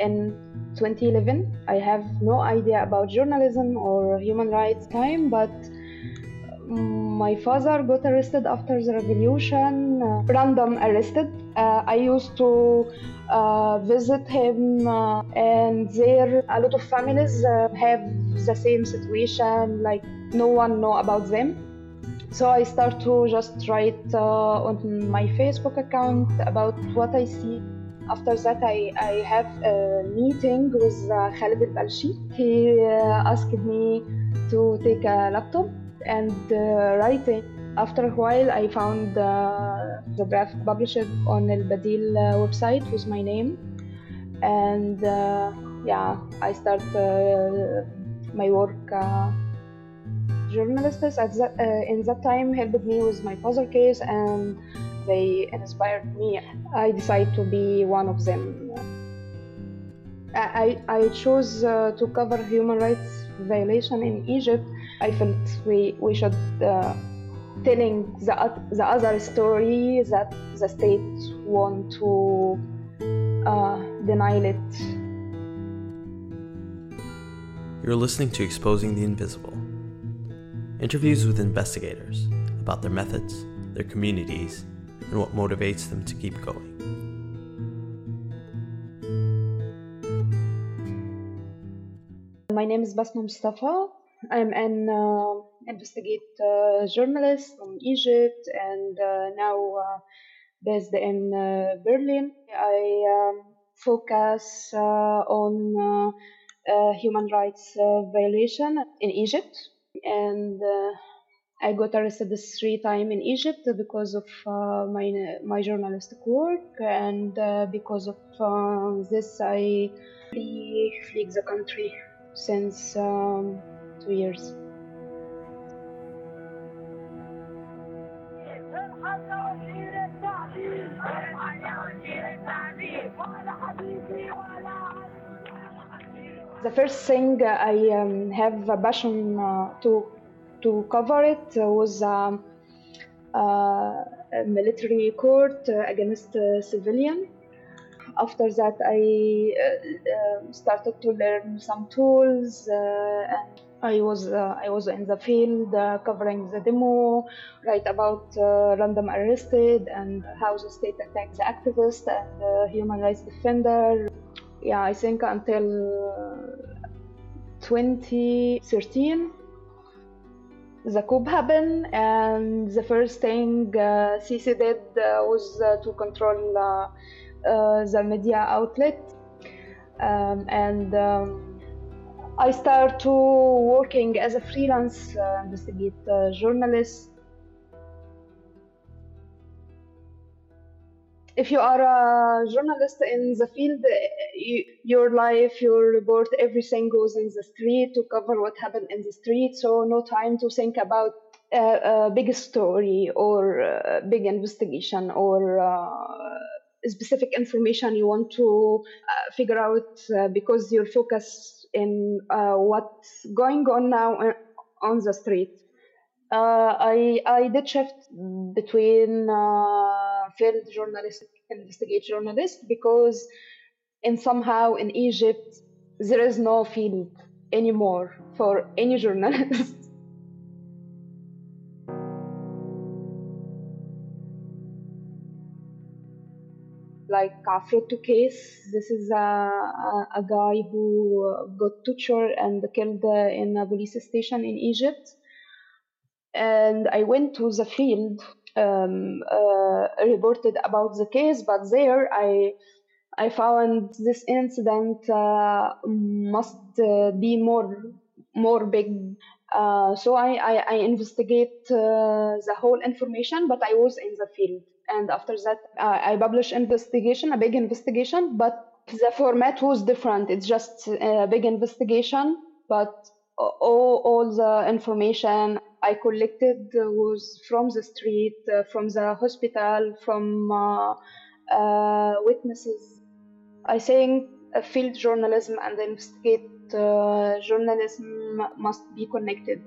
in 2011. I have no idea about journalism or human rights time, but my father got arrested after the revolution, uh, random arrested. Uh, I used to uh, visit him, uh, and there a lot of families uh, have the same situation, like no one know about them. So I start to just write uh, on my Facebook account about what I see. After that, I, I have a meeting with uh, Khalid Balshi. He asked me to take a laptop and uh, writing. After a while, I found uh, the draft published on El Badil uh, website with my name, and yeah, I start my work. journalists at that, in that time helped me with my puzzle case, and they inspired me. I decided to be one of them. I, I chose uh, to cover human rights violation in Egypt I felt we, we should uh, telling the, the other story that the state want to uh, deny it. You're listening to Exposing the Invisible. Interviews with investigators about their methods, their communities, and what motivates them to keep going. My name is Basma Mostafa. I'm an uh, uh, journalist from Egypt and uh, now uh, based in uh, Berlin. I um, focus uh, on human rights violation in Egypt and I got arrested three times in Egypt because of my my journalistic work and because of this I flee the country since um, two years. The first thing I um, have a passion uh, to to cover it was um, uh, a military court against a civilian after that i uh, uh, started to learn some tools uh, and I was uh, I was in the field uh, covering the demo, write about uh, random arrested and how the state attacked the activist and human rights defender. Yeah, I think until 2013 the coup happened and the first thing uh, Sisi did uh, was uh, to control uh, the media outlet um, and um, I started working as a freelance uh, investigate uh, journalist. If you are a journalist in the field, you, your life, your report, everything goes in the street to cover what happened in the street. So no time to think about a, a big story or a big investigation or uh, specific information you want to uh, figure out uh, because your focus in uh, what's going on now uh, on the street. Uh, I I did shift between field journalist and investigate journalist because in somehow in Egypt there is no field anymore for any journalist. like Afroto case. This is a, a, a, guy who got tortured and killed in a police station in Egypt. And I went to the field, um, uh, reported about the case, but there I I found this incident uh, must uh, be more more big. Uh, so I, I, I investigate uh, the whole information, but I was in the field and after that uh, i published investigation a big investigation but the format was different it's just a big investigation but all, all the information i collected was from the street uh, from the hospital from uh, uh witnesses. I think field journalism and investigate journalism must be connected.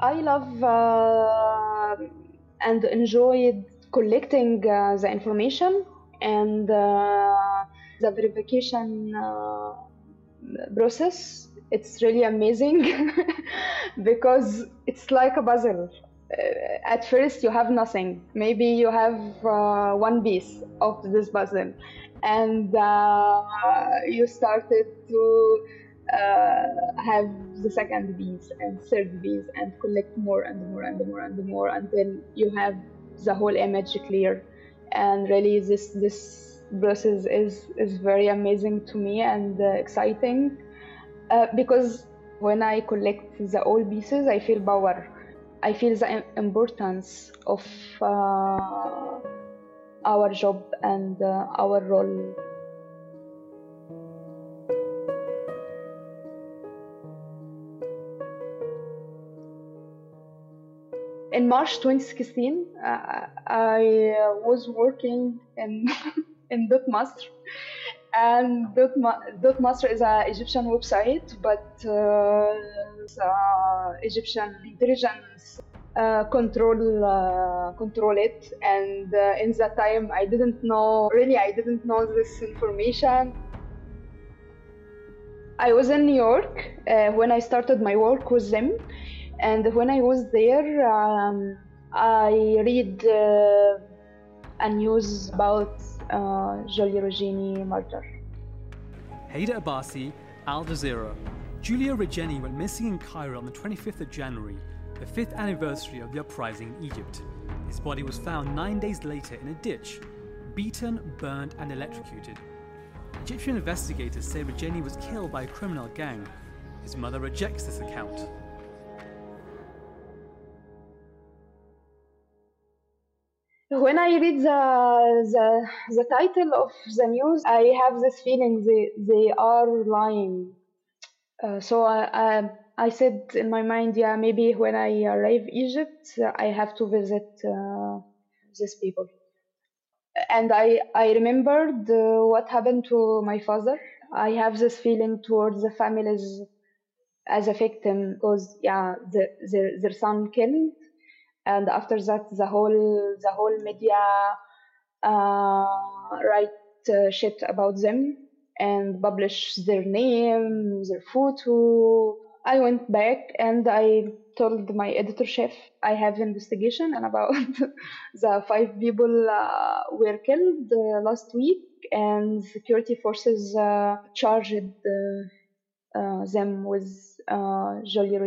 I love uh, and enjoyed collecting uh, the information and uh, the verification uh, process. It's really amazing because it's like a puzzle. Uh, at first, you have nothing. Maybe you have uh, one piece of this puzzle, and uh, you started to uh, have the second piece and third piece and collect more and more and more and more until you have the whole image clear and really this this process is is very amazing to me and uh, exciting. Uh, because when I collect the old pieces I feel power. I feel the importance of uh, our job and uh, our role. In March 2016, uh, I was working in in Dotmasr, and Dotmasr is an Egyptian website, but uh, Egyptian intelligence uh, control uh, control it. And uh, in that time, I didn't know really. I didn't know this information. I was in New York uh, when I started my work with them and when I was there, um, I read uh, a news about uh, Giulio Regeni murder. Haider Abbasi, Al Jazeera. Giulio Regeni went missing in Cairo on the 25th of January, the fifth anniversary of the uprising in Egypt. His body was found nine days later in a ditch, beaten, burned, and electrocuted. Egyptian investigators say Regeni was killed by a criminal gang. His mother rejects this account. When I read the, the the title of the news, I have this feeling they they are lying. Uh, so I, I I said in my mind, yeah, maybe when I arrive Egypt, I have to visit uh, these people. And I I remembered uh, what happened to my father. I have this feeling towards the families as a victim because yeah, the, their their son killed and after that the whole the whole media uh, write uh, shit about them and publish their name their photo. I went back and i told my editor chef i have investigation and about the five people uh, were killed uh, last week and security forces uh, charged uh, them with uh, Giulio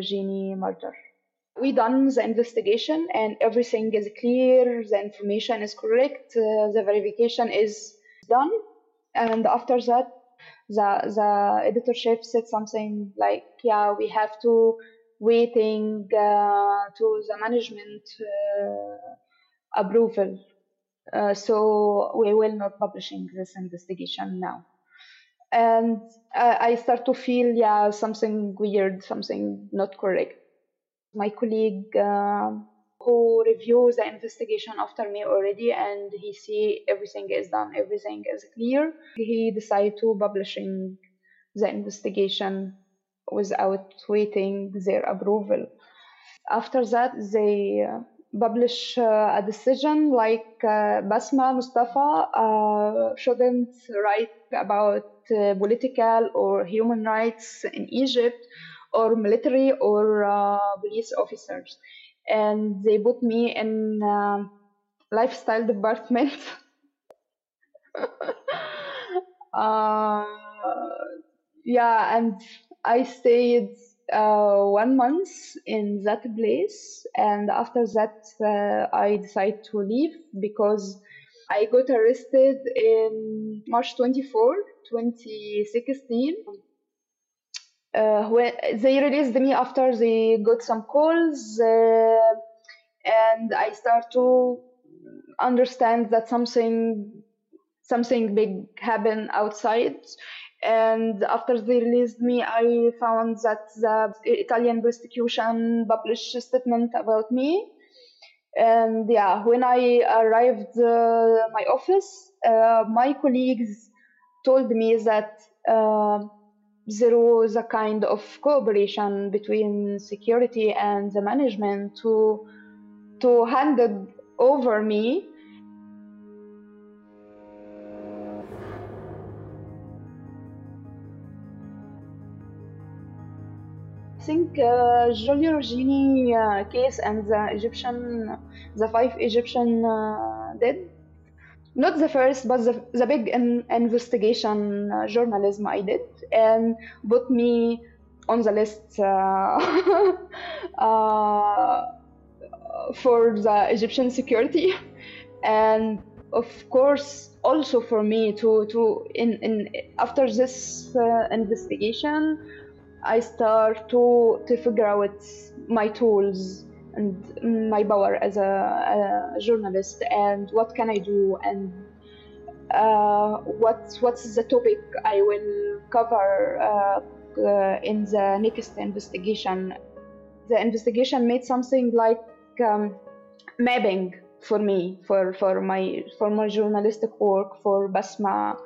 murder we done the investigation and everything is clear the information is correct uh, the verification is done. And after that the the editor chef said something like yeah we have to waiting uh, to the management uh, approval. Uh, so we will not publishing this investigation now. And I start to feel yeah something weird something not correct my colleague uh, who reviews the investigation after me already and he see everything is done everything is clear. He decided to publishing the investigation without waiting their approval. After that they uh, publish uh, a decision like uh, Basma Mostafa uh, shouldn't write about uh, political or human rights in Egypt or military or uh, police officers. And they put me in uh, lifestyle department. Uh, yeah and i stayed uh, one month in that place. And after that uh, i decided to leave because i got arrested in march 24 2016 uh, when they released me after they got some calls uh, and i start to understand that something something big happened outside. And after they released me i found that the italian prosecution published a statement about me. And yeah when i arrived uh, my office uh, my colleagues told me that uh, there was a kind of cooperation between security and the management to to handle over me I think uh, Giulio uh, case and the Egyptian, the five Egyptian uh, dead. Not the first, but the, the big in, investigation uh, journalism I did and put me on the list uh, uh, for the Egyptian security, and of course also for me to to in in after this uh, investigation, I start to to figure out my tools and my power as a, a journalist and what can I do and uh, what what's the topic I will cover uh, uh, in the next investigation. The investigation made something like um, mapping for me for, for my for my journalistic work for Basma.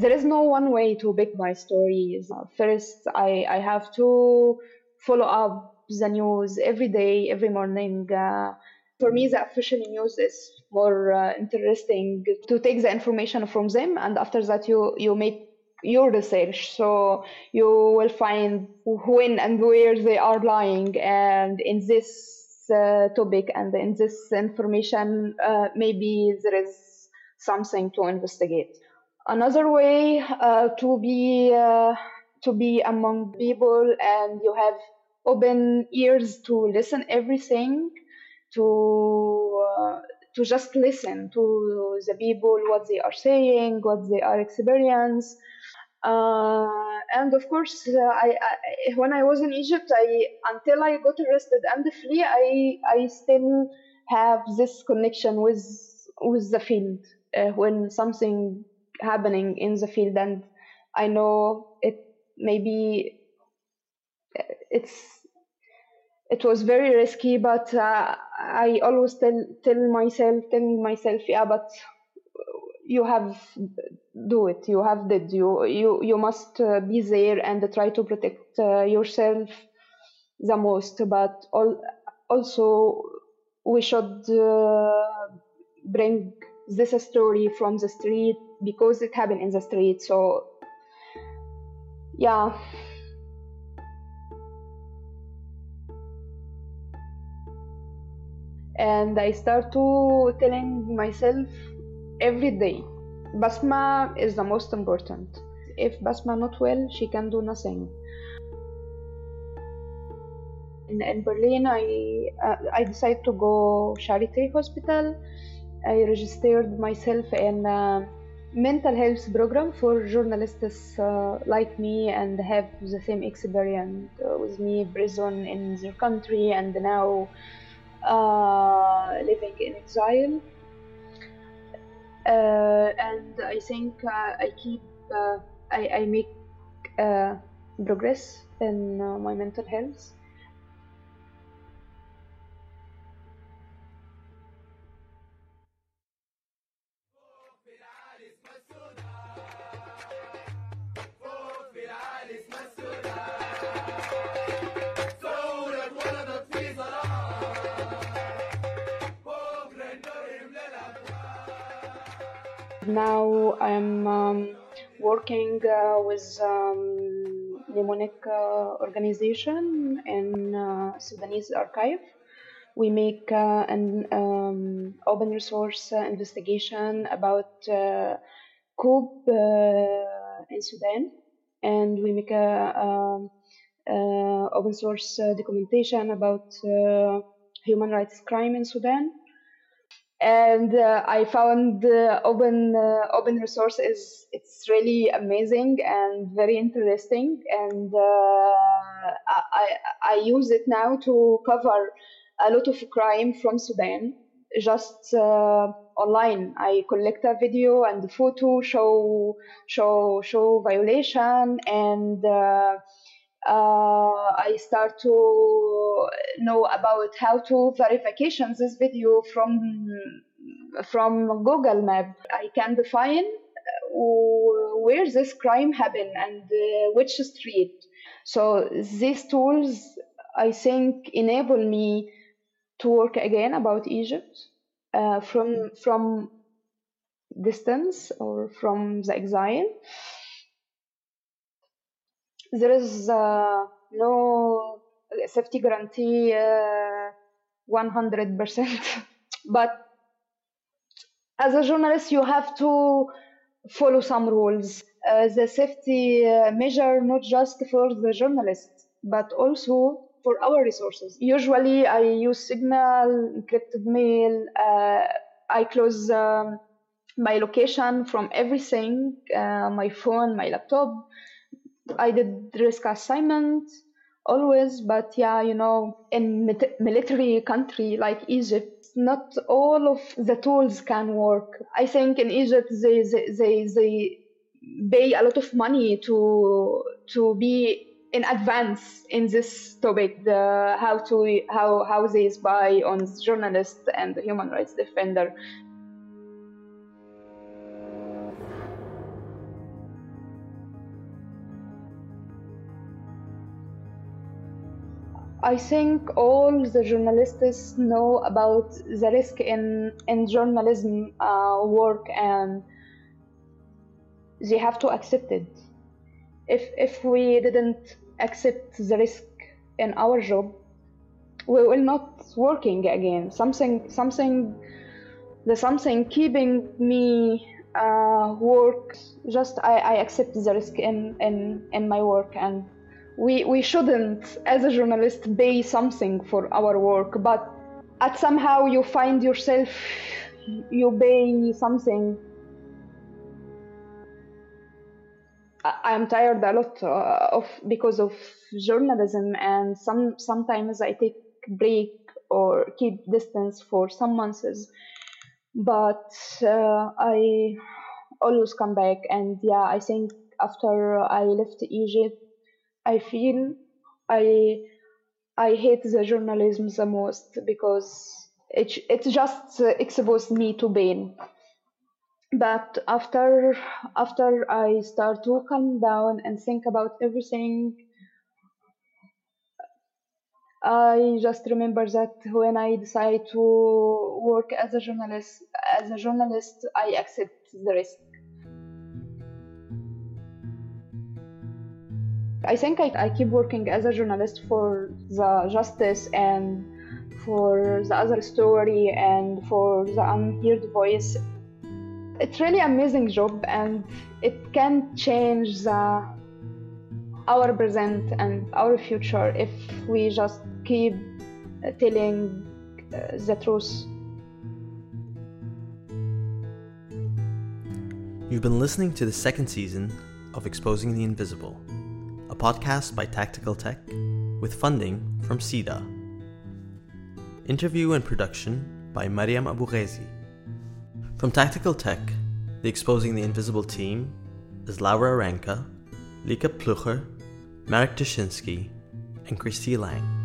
There is no one way to pick my stories. First, I, I have to follow up the news every day, every morning. Uh, for me, the official news is more uh, interesting to take the information from them, and after that, you you make your research. So you will find when and where they are lying, and in this uh, topic and in this information, uh, maybe there is something to investigate. Another way uh, to be uh, to be among people, and you have open ears to listen everything to uh, to just listen to the people what they are saying what they are experience. Uh, and of course uh, I, I, when i was in egypt i until i got arrested and free i i still have this connection with with the field uh, when something happening in the field and i know it maybe it's it was very risky, but uh, I always tell tell myself, telling myself, yeah, but you have do it. You have did. You you you must uh, be there and try to protect uh, yourself the most. But all, also we should uh, bring this story from the street because it happened in the street. So yeah. and I start to telling myself every day, Basma is the most important. If Basma not well, she can do nothing. In, in Berlin, I uh, I decided to go Charité Hospital. I registered myself in a mental health program for journalists uh, like me and have the same experience uh, with me, prison in their country, and now uh, living in exile. Uh, and I think uh, I keep, I, I make progress in my mental health. Now I'm um, working uh, with um, Mnemonic uh, organization in uh, Sudanese archive. We make uh, an um, open resource uh, investigation about uh, coup in Sudan, and we make a, um, open source documentation about human rights crime in Sudan and uh, I found uh, open uh, open resource is it's really amazing and very interesting, and I I use it now to cover a lot of crime from Sudan. Just uh, online. I collect a video and the photo show show show violation and uh, I start to know about how to verification this video from from Google Map. I can define uh, where this crime happened and uh, which street. So these tools, I think, enable me to work again about Egypt uh, from from distance or from the exile. There is uh, no safety guarantee uh, 100%, but as a journalist, you have to follow some rules. Uh, the safety uh, measure not just for the journalists, but also for our resources. Usually, I use Signal, encrypted mail. Uh, I close um, my location from everything, uh, my phone, my laptop. I did risk assignment always, but yeah, you know, in military country like Egypt, not all of the tools can work. I think in Egypt they they they, they pay a lot of money to to be in advance in this topic the how to how how they spy on journalists and human rights defender I think all the journalists know about the risk in in journalism uh, work and they have to accept it. If if we didn't accept the risk in our job, we will not working again. Something something the something keeping me uh, work. Just I, I accept the risk in in in my work and we we shouldn't as a journalist pay something for our work but at somehow you find yourself you pay something. I am tired a lot uh, of because of journalism and some sometimes I take break or keep distance for some months but uh, I always come back and yeah I think after I left Egypt I feel I I hate the journalism the most because it it just exposed me to pain. But after after I start to calm down and think about everything, I just remember that when I decide to work as a journalist, as a journalist, I accept the risk. I think I, I keep working as a journalist for the justice and for the other story and for the unheard voice. It's really amazing job and it can change the our present and our future if we just keep telling uh, the truth. You've been listening to the second season of Exposing the Invisible podcast by Tactical Tech with funding from SIDA. Interview and production by Mariam Abughezi. From Tactical Tech, the Exposing the Invisible team is Laura Ranca, Lika Plucher, Marek Tuszynski, and Christy Lange.